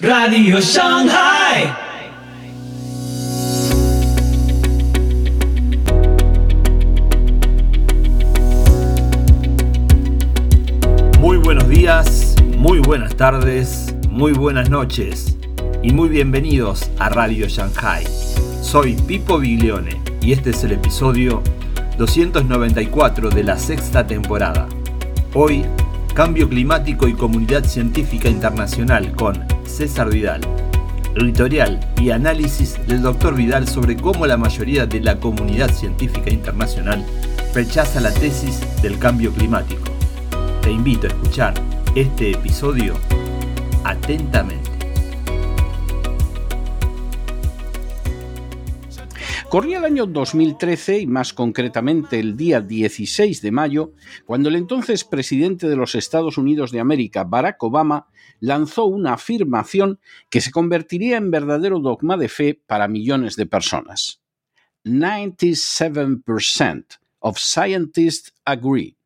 Radio Shanghai. Muy buenos días, muy buenas tardes, muy buenas noches y muy bienvenidos a Radio Shanghai. Soy Pipo Biglione y este es el episodio 294 de la sexta temporada. Hoy, Cambio Climático y Comunidad Científica Internacional con César Vidal. Editorial y análisis del Dr. Vidal sobre cómo la mayoría de la comunidad científica internacional rechaza la tesis del cambio climático. Te invito a escuchar este episodio atentamente. Corría el año 2013 y más concretamente el día 16 de mayo, cuando el entonces presidente de los Estados Unidos de América, Barack Obama, lanzó una afirmación que se convertiría en verdadero dogma de fe para millones de personas. 97% of scientists agree.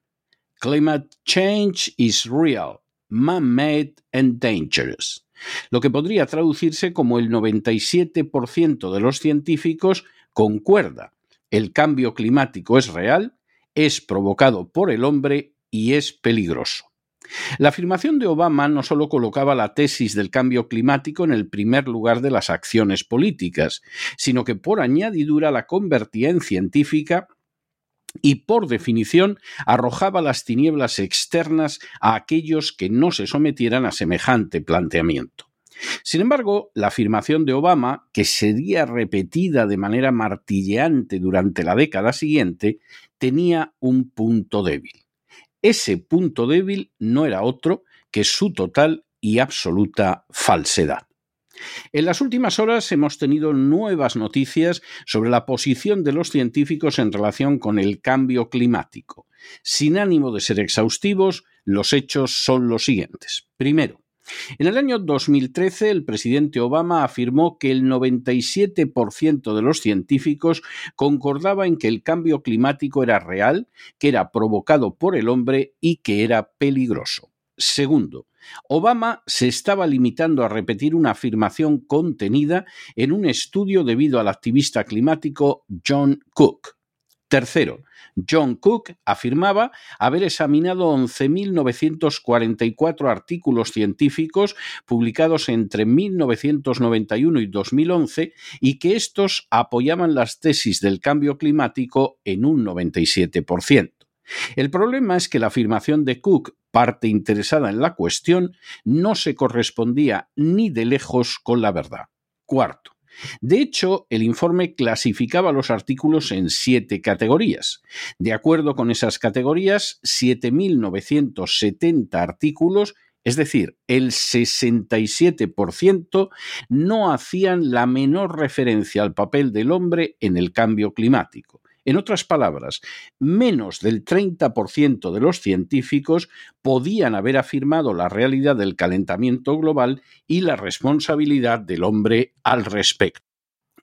Climate change is real, man-made and dangerous. Lo que podría traducirse como el 97% de los científicos concuerda. El cambio climático es real, es provocado por el hombre y es peligroso. La afirmación de Obama no solo colocaba la tesis del cambio climático en el primer lugar de las acciones políticas, sino que por añadidura la convertía en científica y por definición arrojaba las tinieblas externas a aquellos que no se sometieran a semejante planteamiento. Sin embargo, la afirmación de Obama, que sería repetida de manera martilleante durante la década siguiente, tenía un punto débil. Ese punto débil no era otro que su total y absoluta falsedad. En las últimas horas hemos tenido nuevas noticias sobre la posición de los científicos en relación con el cambio climático. Sin ánimo de ser exhaustivos, los hechos son los siguientes. Primero, en el año 2013, el presidente Obama afirmó que el 97% de los científicos concordaba en que el cambio climático era real, que era provocado por el hombre y que era peligroso. Segundo, Obama se estaba limitando a repetir una afirmación contenida en un estudio debido al activista climático John Cook. Tercero, John Cook afirmaba haber examinado 11.944 artículos científicos publicados entre 1991 y 2011 y que estos apoyaban las tesis del cambio climático en un 97%. El problema es que la afirmación de Cook, parte interesada en la cuestión, no se correspondía ni de lejos con la verdad. Cuarto, de hecho, el informe clasificaba los artículos en siete categorías. De acuerdo con esas categorías, 7.970 artículos es decir, el 67% no hacían la menor referencia al papel del hombre en el cambio climático. En otras palabras, menos del 30% de los científicos podían haber afirmado la realidad del calentamiento global y la responsabilidad del hombre al respecto.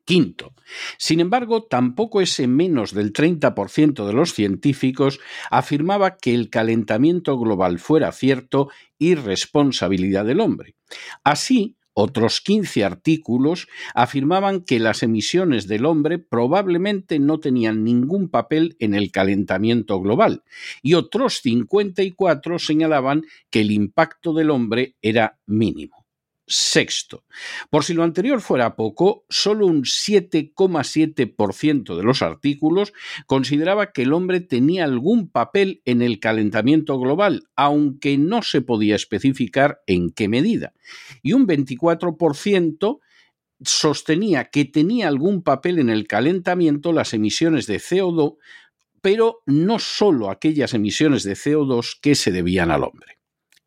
Quinto, sin embargo, tampoco ese menos del 30% de los científicos afirmaba que el calentamiento global fuera cierto y responsabilidad del hombre. Así, otros 15 artículos afirmaban que las emisiones del hombre probablemente no tenían ningún papel en el calentamiento global y otros 54 señalaban que el impacto del hombre era mínimo. Sexto, por si lo anterior fuera poco, solo un 7,7% de los artículos consideraba que el hombre tenía algún papel en el calentamiento global, aunque no se podía especificar en qué medida. Y un 24% sostenía que tenía algún papel en el calentamiento las emisiones de CO2, pero no solo aquellas emisiones de CO2 que se debían al hombre.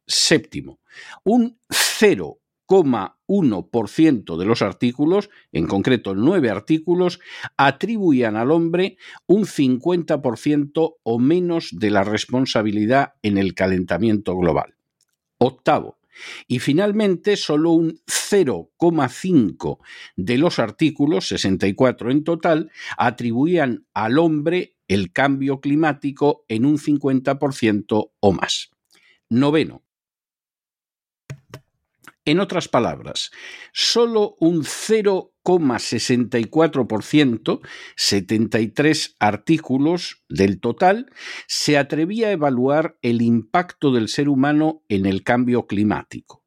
Séptimo, un 0 1% de los artículos, en concreto nueve artículos, atribuían al hombre un 50% o menos de la responsabilidad en el calentamiento global. Octavo, y finalmente, solo un 0,5 de los artículos, 64 en total, atribuían al hombre el cambio climático en un 50% o más. Noveno, En otras palabras, solo un 0,64%, 73 artículos del total, se atrevía a evaluar el impacto del ser humano en el cambio climático.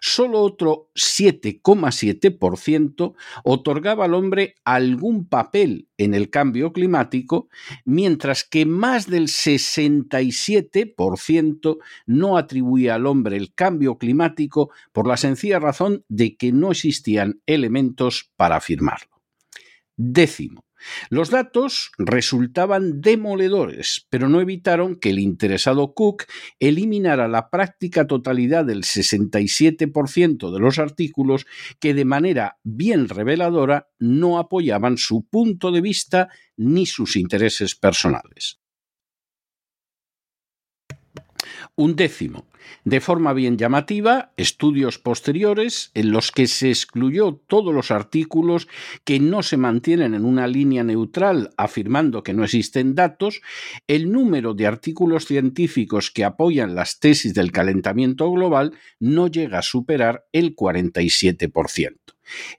Solo otro 7,7% otorgaba al hombre algún papel en el cambio climático, mientras que más del 67% no atribuía al hombre el cambio climático por la sencilla razón de que no existían elementos para afirmarlo. Décimo, los datos resultaban demoledores, pero no evitaron que el interesado Cook eliminara la práctica totalidad del 67% de los artículos que de manera bien reveladora no apoyaban su punto de vista ni sus intereses personales. Un décimo, de forma bien llamativa, estudios posteriores en los que se excluyó todos los artículos que no se mantienen en una línea neutral afirmando que no existen datos, el número de artículos científicos que apoyan las tesis del calentamiento global no llega a superar el 47%.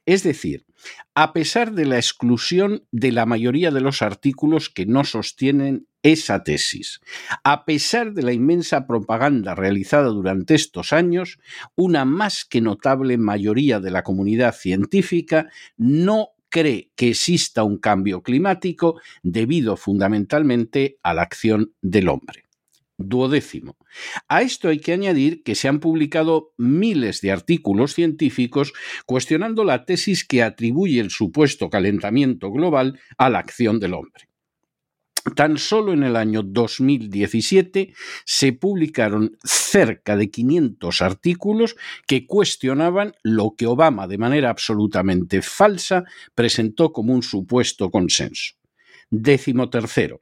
Es decir, a pesar de la exclusión de la mayoría de los artículos que no sostienen esa tesis. A pesar de la inmensa propaganda realizada durante estos años, una más que notable mayoría de la comunidad científica no cree que exista un cambio climático debido fundamentalmente a la acción del hombre. Duodécimo. A esto hay que añadir que se han publicado miles de artículos científicos cuestionando la tesis que atribuye el supuesto calentamiento global a la acción del hombre. Tan solo en el año 2017 se publicaron cerca de 500 artículos que cuestionaban lo que Obama, de manera absolutamente falsa, presentó como un supuesto consenso. Décimo tercero.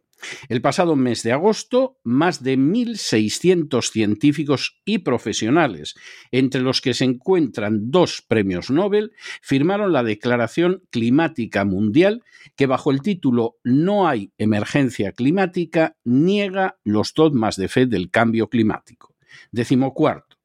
El pasado mes de agosto, más de 1.600 científicos y profesionales, entre los que se encuentran dos premios Nobel, firmaron la Declaración Climática Mundial que bajo el título No hay emergencia climática niega los dogmas de fe del cambio climático. Décimo cuarto.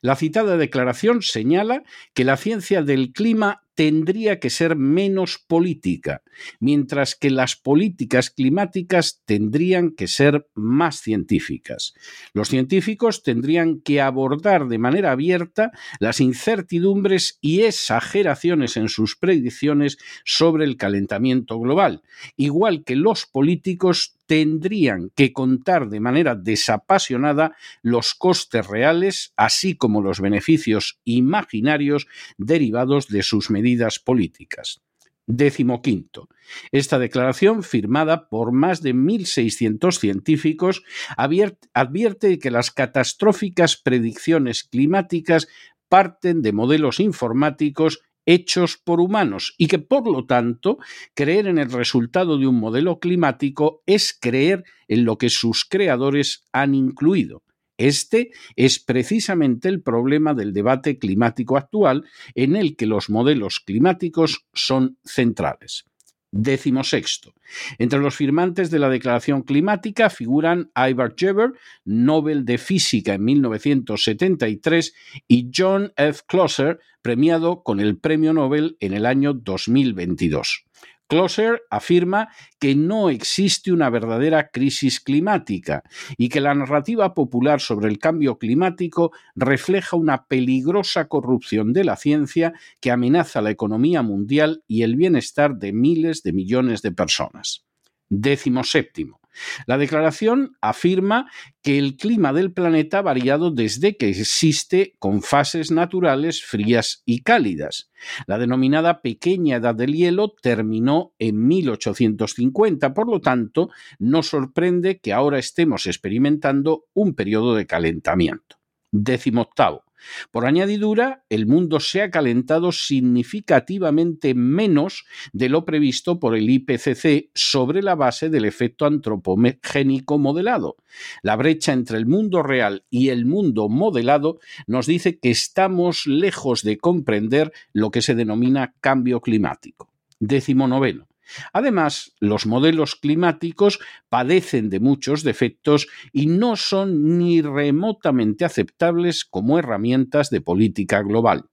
La citada declaración señala que la ciencia del clima tendría que ser menos política, mientras que las políticas climáticas tendrían que ser más científicas. Los científicos tendrían que abordar de manera abierta las incertidumbres y exageraciones en sus predicciones sobre el calentamiento global, igual que los políticos tendrían que contar de manera desapasionada los costes reales, así como los beneficios imaginarios derivados de sus medidas políticas. Décimo quinto. Esta declaración, firmada por más de 1.600 científicos, advierte que las catastróficas predicciones climáticas parten de modelos informáticos hechos por humanos y que por lo tanto creer en el resultado de un modelo climático es creer en lo que sus creadores han incluido. Este es precisamente el problema del debate climático actual en el que los modelos climáticos son centrales. Décimo sexto. Entre los firmantes de la Declaración Climática figuran Ivar Jever, Nobel de Física en 1973, y John F. Closer, premiado con el Premio Nobel en el año 2022. Closer afirma que no existe una verdadera crisis climática y que la narrativa popular sobre el cambio climático refleja una peligrosa corrupción de la ciencia que amenaza la economía mundial y el bienestar de miles de millones de personas. Décimo séptimo. La declaración afirma que el clima del planeta ha variado desde que existe con fases naturales frías y cálidas. La denominada pequeña edad del hielo terminó en 1850, por lo tanto, no sorprende que ahora estemos experimentando un periodo de calentamiento. Décimo octavo. Por añadidura, el mundo se ha calentado significativamente menos de lo previsto por el IPCC sobre la base del efecto antropogénico modelado. La brecha entre el mundo real y el mundo modelado nos dice que estamos lejos de comprender lo que se denomina cambio climático. Décimo noveno. Además, los modelos climáticos padecen de muchos defectos y no son ni remotamente aceptables como herramientas de política global.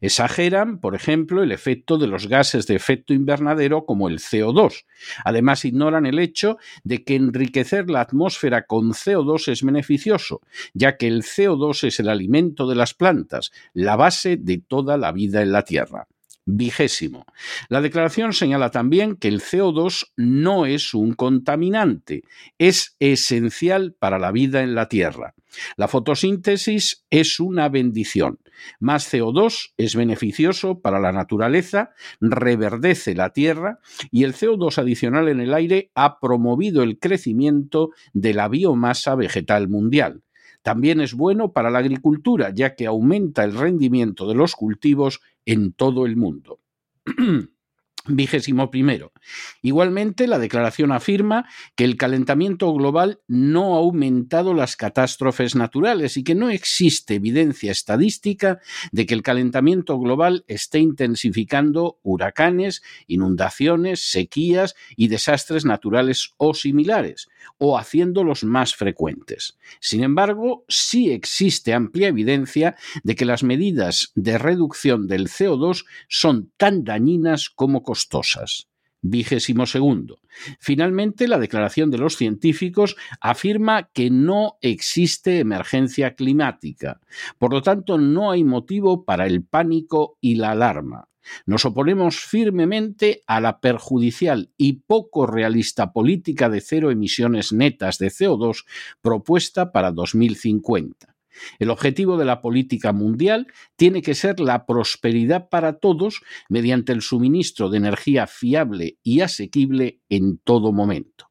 Exageran, por ejemplo, el efecto de los gases de efecto invernadero como el CO2. Además, ignoran el hecho de que enriquecer la atmósfera con CO2 es beneficioso, ya que el CO2 es el alimento de las plantas, la base de toda la vida en la Tierra. Vigésimo. La declaración señala también que el CO2 no es un contaminante, es esencial para la vida en la Tierra. La fotosíntesis es una bendición. Más CO2 es beneficioso para la naturaleza, reverdece la Tierra y el CO2 adicional en el aire ha promovido el crecimiento de la biomasa vegetal mundial. También es bueno para la agricultura, ya que aumenta el rendimiento de los cultivos en todo el mundo. Vigésimo primero. Igualmente, la declaración afirma que el calentamiento global no ha aumentado las catástrofes naturales y que no existe evidencia estadística de que el calentamiento global esté intensificando huracanes, inundaciones, sequías y desastres naturales o similares, o haciéndolos más frecuentes. Sin embargo, sí existe amplia evidencia de que las medidas de reducción del CO2 son tan dañinas como costosas. Vigésimo segundo. Finalmente, la declaración de los científicos afirma que no existe emergencia climática. Por lo tanto, no hay motivo para el pánico y la alarma. Nos oponemos firmemente a la perjudicial y poco realista política de cero emisiones netas de CO2 propuesta para 2050. El objetivo de la política mundial tiene que ser la prosperidad para todos mediante el suministro de energía fiable y asequible en todo momento.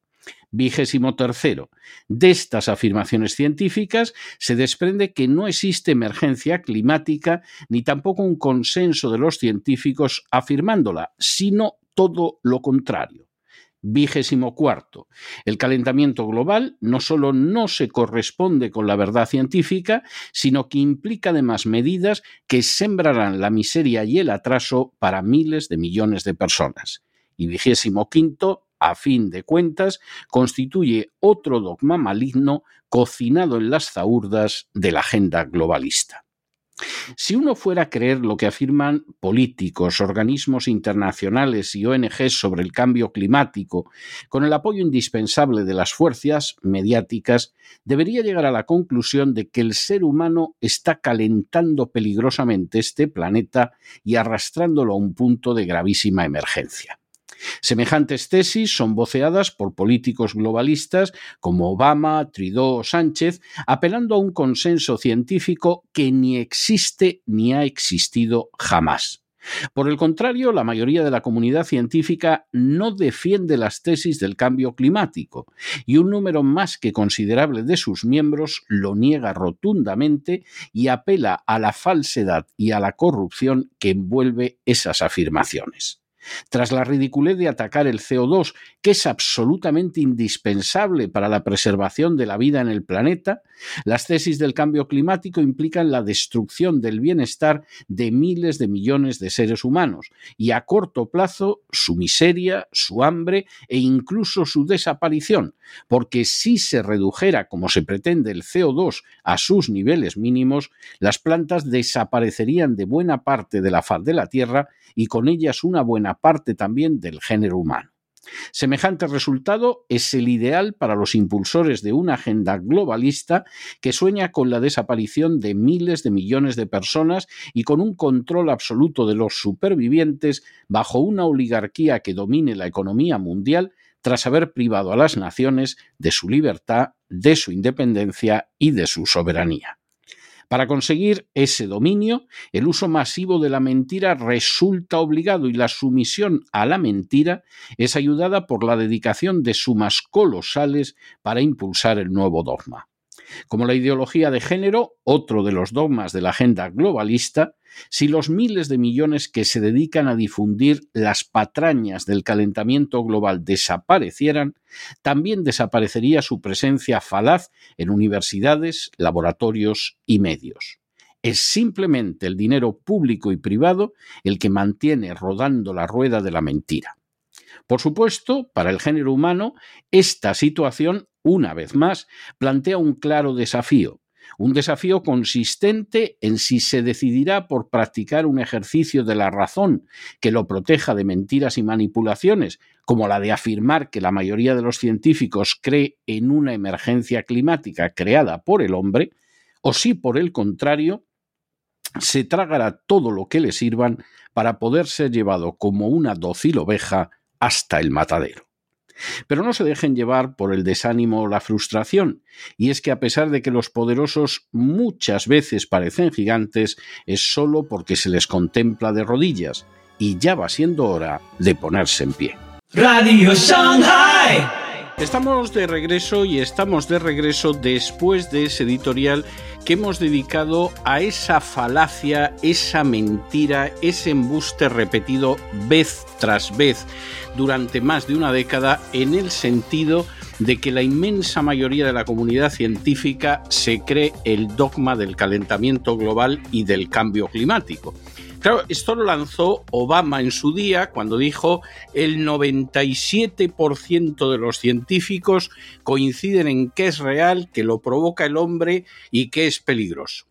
Vigésimo tercero. De estas afirmaciones científicas se desprende que no existe emergencia climática ni tampoco un consenso de los científicos afirmándola, sino todo lo contrario. Vigésimo cuarto. El calentamiento global no solo no se corresponde con la verdad científica, sino que implica además medidas que sembrarán la miseria y el atraso para miles de millones de personas. Y vigésimo quinto, a fin de cuentas, constituye otro dogma maligno cocinado en las zaurdas de la agenda globalista. Si uno fuera a creer lo que afirman políticos, organismos internacionales y ONGs sobre el cambio climático, con el apoyo indispensable de las fuerzas mediáticas, debería llegar a la conclusión de que el ser humano está calentando peligrosamente este planeta y arrastrándolo a un punto de gravísima emergencia. Semejantes tesis son voceadas por políticos globalistas como Obama, Trudeau o Sánchez, apelando a un consenso científico que ni existe ni ha existido jamás. Por el contrario, la mayoría de la comunidad científica no defiende las tesis del cambio climático y un número más que considerable de sus miembros lo niega rotundamente y apela a la falsedad y a la corrupción que envuelve esas afirmaciones. Tras la ridiculez de atacar el CO2, que es absolutamente indispensable para la preservación de la vida en el planeta, las tesis del cambio climático implican la destrucción del bienestar de miles de millones de seres humanos y a corto plazo su miseria, su hambre e incluso su desaparición, porque si se redujera como se pretende el CO2 a sus niveles mínimos, las plantas desaparecerían de buena parte de la faz de la Tierra y con ellas una buena parte también del género humano. Semejante resultado es el ideal para los impulsores de una agenda globalista que sueña con la desaparición de miles de millones de personas y con un control absoluto de los supervivientes bajo una oligarquía que domine la economía mundial tras haber privado a las naciones de su libertad, de su independencia y de su soberanía. Para conseguir ese dominio, el uso masivo de la mentira resulta obligado y la sumisión a la mentira es ayudada por la dedicación de sumas colosales para impulsar el nuevo dogma. Como la ideología de género, otro de los dogmas de la agenda globalista, si los miles de millones que se dedican a difundir las patrañas del calentamiento global desaparecieran, también desaparecería su presencia falaz en universidades, laboratorios y medios. Es simplemente el dinero público y privado el que mantiene rodando la rueda de la mentira. Por supuesto, para el género humano, esta situación, una vez más, plantea un claro desafío un desafío consistente en si se decidirá por practicar un ejercicio de la razón que lo proteja de mentiras y manipulaciones, como la de afirmar que la mayoría de los científicos cree en una emergencia climática creada por el hombre, o si por el contrario se tragará todo lo que le sirvan para poder ser llevado como una dócil oveja hasta el matadero. Pero no se dejen llevar por el desánimo o la frustración, y es que a pesar de que los poderosos muchas veces parecen gigantes, es solo porque se les contempla de rodillas, y ya va siendo hora de ponerse en pie. Radio Shanghai. Estamos de regreso y estamos de regreso después de ese editorial que hemos dedicado a esa falacia, esa mentira, ese embuste repetido vez tras vez durante más de una década en el sentido de que la inmensa mayoría de la comunidad científica se cree el dogma del calentamiento global y del cambio climático. Claro, esto lo lanzó Obama en su día cuando dijo el 97% de los científicos coinciden en que es real, que lo provoca el hombre y que es peligroso.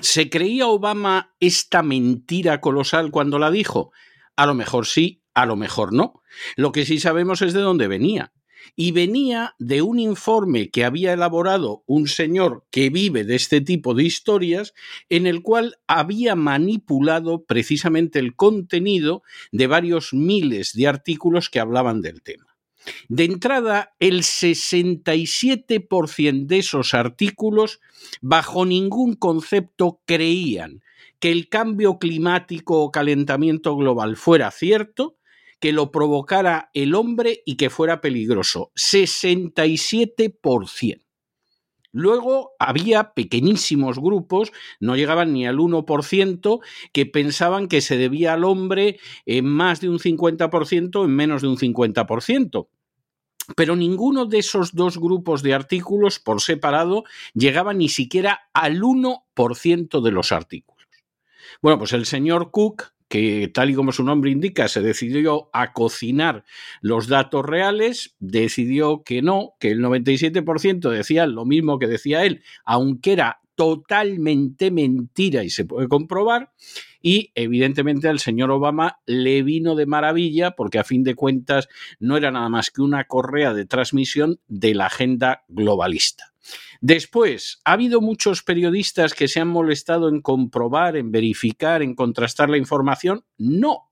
¿Se creía Obama esta mentira colosal cuando la dijo? A lo mejor sí, a lo mejor no. Lo que sí sabemos es de dónde venía y venía de un informe que había elaborado un señor que vive de este tipo de historias, en el cual había manipulado precisamente el contenido de varios miles de artículos que hablaban del tema. De entrada, el 67% de esos artículos, bajo ningún concepto, creían que el cambio climático o calentamiento global fuera cierto, que lo provocara el hombre y que fuera peligroso. 67%. Luego había pequeñísimos grupos, no llegaban ni al 1%, que pensaban que se debía al hombre en más de un 50%, en menos de un 50%. Pero ninguno de esos dos grupos de artículos por separado llegaba ni siquiera al 1% de los artículos. Bueno, pues el señor Cook, que tal y como su nombre indica, se decidió a cocinar los datos reales, decidió que no, que el 97% decía lo mismo que decía él, aunque era totalmente mentira y se puede comprobar. Y evidentemente al señor Obama le vino de maravilla porque a fin de cuentas no era nada más que una correa de transmisión de la agenda globalista. Después, ¿ha habido muchos periodistas que se han molestado en comprobar, en verificar, en contrastar la información? No.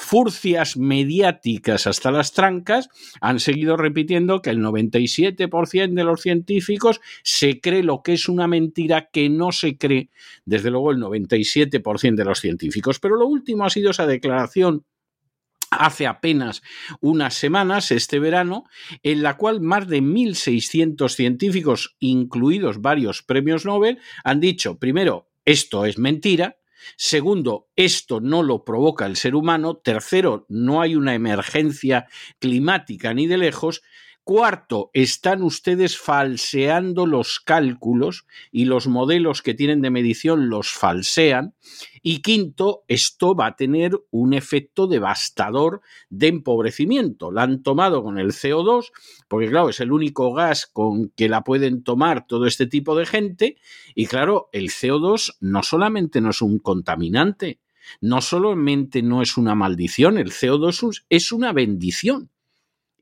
Furcias mediáticas hasta las trancas han seguido repitiendo que el 97% de los científicos se cree lo que es una mentira que no se cree, desde luego, el 97% de los científicos. Pero lo último ha sido esa declaración hace apenas unas semanas, este verano, en la cual más de 1.600 científicos, incluidos varios premios Nobel, han dicho, primero, esto es mentira, Segundo, esto no lo provoca el ser humano. Tercero, no hay una emergencia climática ni de lejos. Cuarto, están ustedes falseando los cálculos y los modelos que tienen de medición los falsean. Y quinto, esto va a tener un efecto devastador de empobrecimiento. La han tomado con el CO2, porque claro, es el único gas con que la pueden tomar todo este tipo de gente. Y claro, el CO2 no solamente no es un contaminante, no solamente no es una maldición, el CO2 es una bendición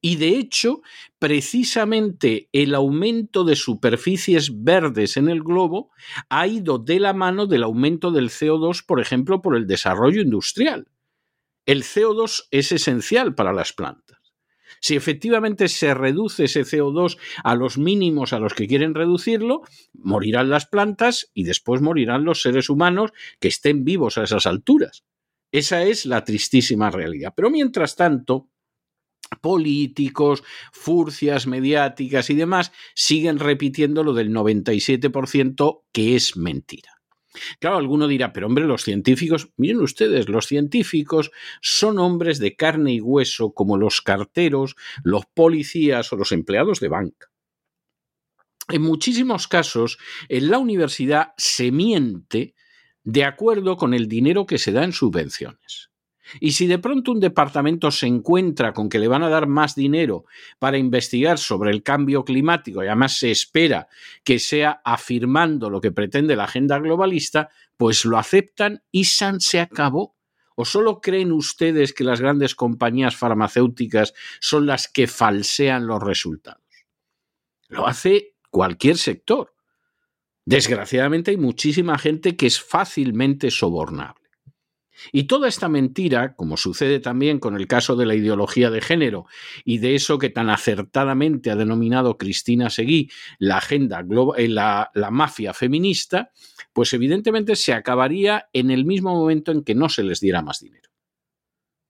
y de hecho, precisamente el aumento de superficies verdes en el globo ha ido de la mano del aumento del CO2, por ejemplo, por el desarrollo industrial. El CO2 es esencial para las plantas. Si efectivamente se reduce ese CO2 a los mínimos a los que quieren reducirlo, morirán las plantas y después morirán los seres humanos que estén vivos a esas alturas. Esa es la tristísima realidad. Pero mientras tanto, políticos, furcias mediáticas y demás siguen repitiendo lo del 97% que es mentira. Claro, alguno dirá, pero hombre, los científicos, miren ustedes, los científicos son hombres de carne y hueso como los carteros, los policías o los empleados de banca. En muchísimos casos, en la universidad se miente de acuerdo con el dinero que se da en subvenciones. Y si de pronto un departamento se encuentra con que le van a dar más dinero para investigar sobre el cambio climático y además se espera que sea afirmando lo que pretende la agenda globalista, pues lo aceptan y San se acabó. ¿O solo creen ustedes que las grandes compañías farmacéuticas son las que falsean los resultados? Lo hace cualquier sector. Desgraciadamente hay muchísima gente que es fácilmente sobornable. Y toda esta mentira, como sucede también con el caso de la ideología de género y de eso que tan acertadamente ha denominado Cristina Seguí la agenda eh, la, la mafia feminista, pues evidentemente se acabaría en el mismo momento en que no se les diera más dinero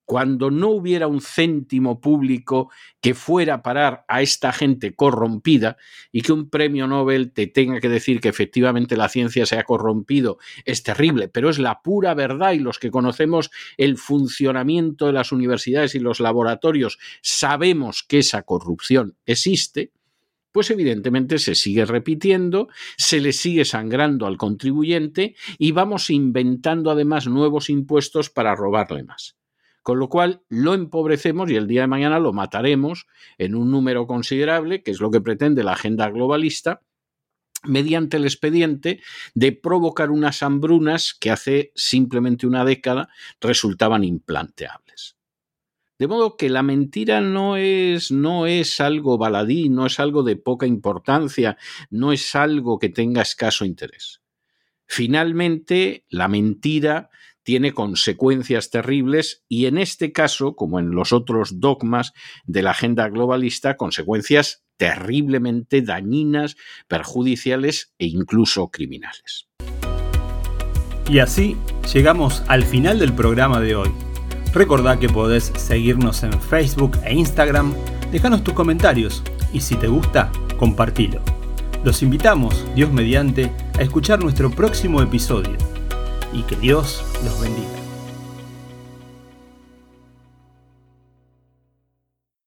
cuando no hubiera un céntimo público que fuera a parar a esta gente corrompida y que un premio Nobel te tenga que decir que efectivamente la ciencia se ha corrompido, es terrible, pero es la pura verdad y los que conocemos el funcionamiento de las universidades y los laboratorios sabemos que esa corrupción existe, pues evidentemente se sigue repitiendo, se le sigue sangrando al contribuyente y vamos inventando además nuevos impuestos para robarle más con lo cual lo empobrecemos y el día de mañana lo mataremos en un número considerable, que es lo que pretende la agenda globalista, mediante el expediente de provocar unas hambrunas que hace simplemente una década resultaban implanteables. De modo que la mentira no es, no es algo baladí, no es algo de poca importancia, no es algo que tenga escaso interés. Finalmente, la mentira tiene consecuencias terribles y en este caso, como en los otros dogmas de la agenda globalista, consecuencias terriblemente dañinas, perjudiciales e incluso criminales. Y así llegamos al final del programa de hoy. Recordá que podés seguirnos en Facebook e Instagram, dejanos tus comentarios y si te gusta, compartilo. Los invitamos, Dios mediante, a escuchar nuestro próximo episodio y que Dios los bendiga.